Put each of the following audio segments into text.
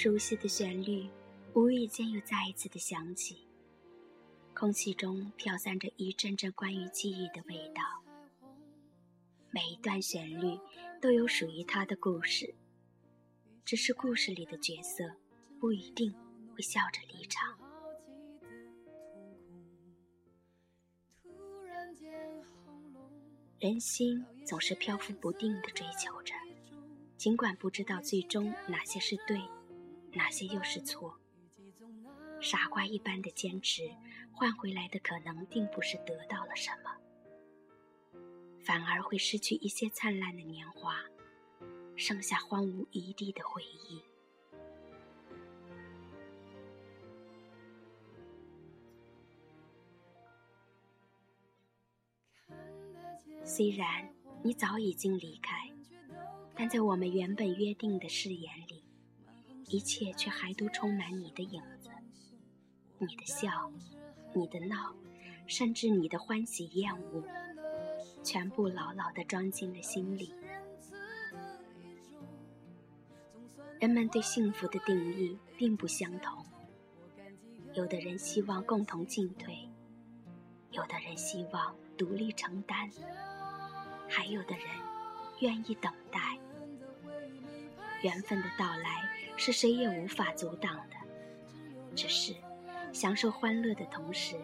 熟悉的旋律无意间又再一次的响起，空气中飘散着一阵阵关于记忆的味道。每一段旋律都有属于它的故事，只是故事里的角色不一定会笑着离场。人心总是漂浮不定的追求着，尽管不知道最终哪些是对，哪些又是错。傻瓜一般的坚持，换回来的可能并不是得到了什么，反而会失去一些灿烂的年华，剩下荒芜一地的回忆。虽然你早已经离开，但在我们原本约定的誓言里，一切却还都充满你的影子。你的笑，你的闹，甚至你的欢喜厌恶，全部牢牢地装进了心里。人们对幸福的定义并不相同，有的人希望共同进退，有的人希望独立承担。还有的人愿意等待，缘分的到来是谁也无法阻挡的。只是享受欢乐的同时，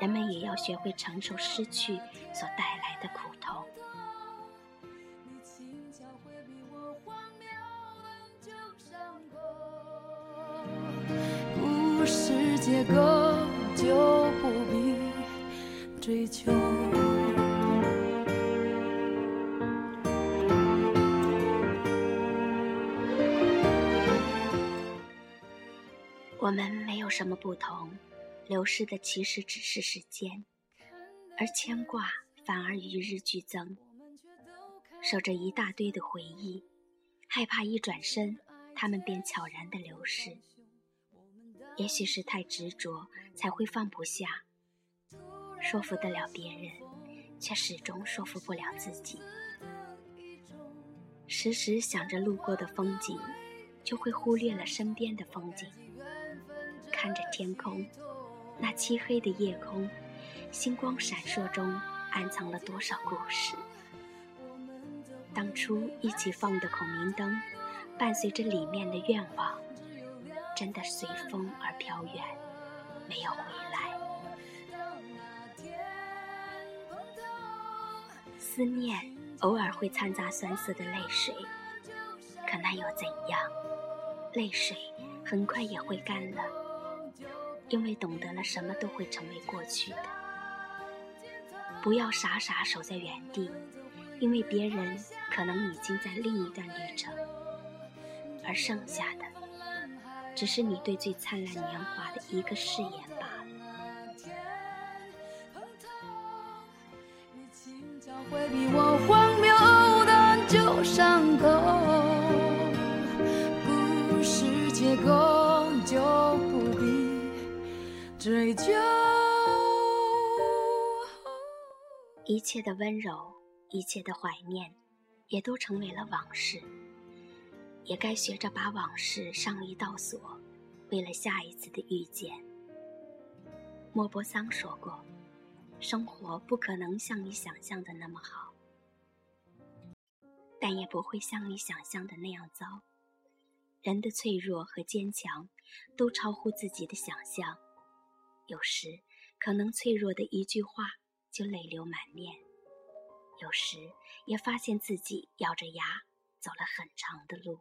人们也要学会承受失去所带来的苦痛。不是结构，就不必追求。我们没有什么不同，流逝的其实只是时间，而牵挂反而与日俱增。守着一大堆的回忆，害怕一转身，他们便悄然的流逝。也许是太执着，才会放不下，说服得了别人，却始终说服不了自己。时时想着路过的风景，就会忽略了身边的风景。看着天空，那漆黑的夜空，星光闪烁中暗藏了多少故事？当初一起放的孔明灯，伴随着里面的愿望，真的随风而飘远，没有回来。思念偶尔会掺杂酸涩的泪水，可那又怎样？泪水很快也会干了。因为懂得了什么都会成为过去的，不要傻傻守在原地，因为别人可能已经在另一段旅程，而剩下的只是你对最灿烂年华的一个誓言罢了。追究一切的温柔，一切的怀念，也都成为了往事。也该学着把往事上一道锁，为了下一次的遇见。莫泊桑说过：“生活不可能像你想象的那么好，但也不会像你想象的那样糟。人的脆弱和坚强，都超乎自己的想象。”有时，可能脆弱的一句话就泪流满面；有时，也发现自己咬着牙走了很长的路。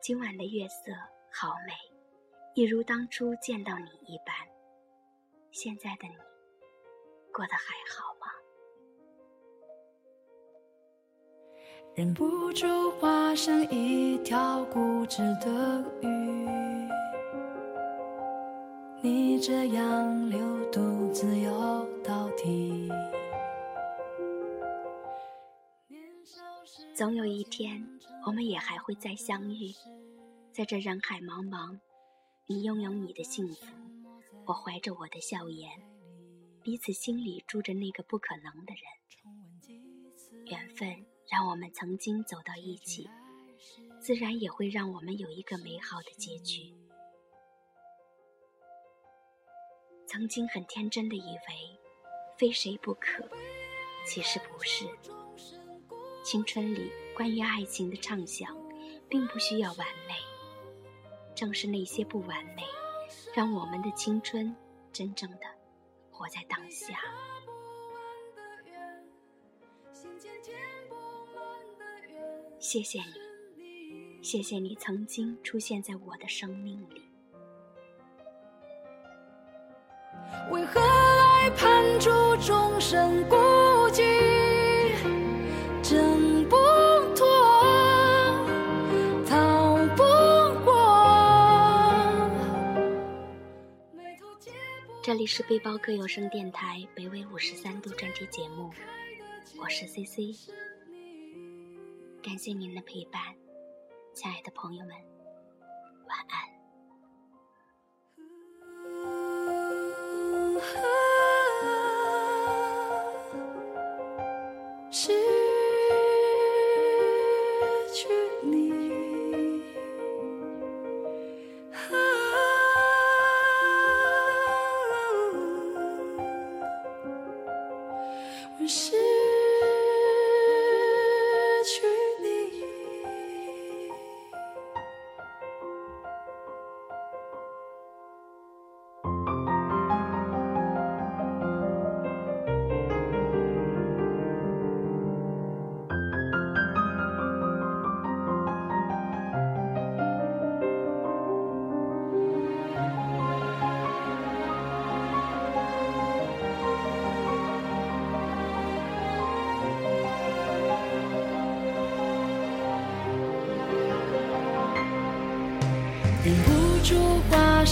今晚的月色好美，一如当初见到你一般。现在的你，过得还好忍不住化身一条固执的鱼，你这样流独自游到底。总有一天，我们也还会再相遇，在这人海茫茫，你拥有你的幸福，我怀着我的笑颜。彼此心里住着那个不可能的人。缘分让我们曾经走到一起，自然也会让我们有一个美好的结局。曾经很天真的以为，非谁不可，其实不是。青春里关于爱情的畅想，并不需要完美。正是那些不完美，让我们的青春真正的活在当下。谢谢你，谢谢你曾经出现在我的生命里。为何爱判处终身孤寂，挣不脱，逃不过。这里是背包客有声电台北纬五十三度专题节目，我是 C C，感谢您的陪伴，亲爱的朋友们，晚安。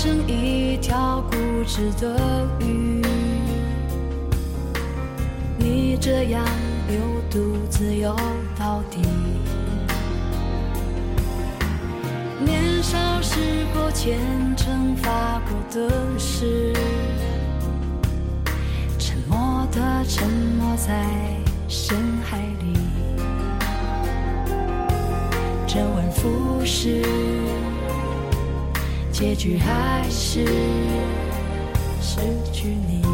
成一条固执的鱼，你这样流独自游到底。年少时候虔诚发过的誓，沉默的沉没在深海里，周而复始。结局还是失去你。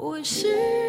我是。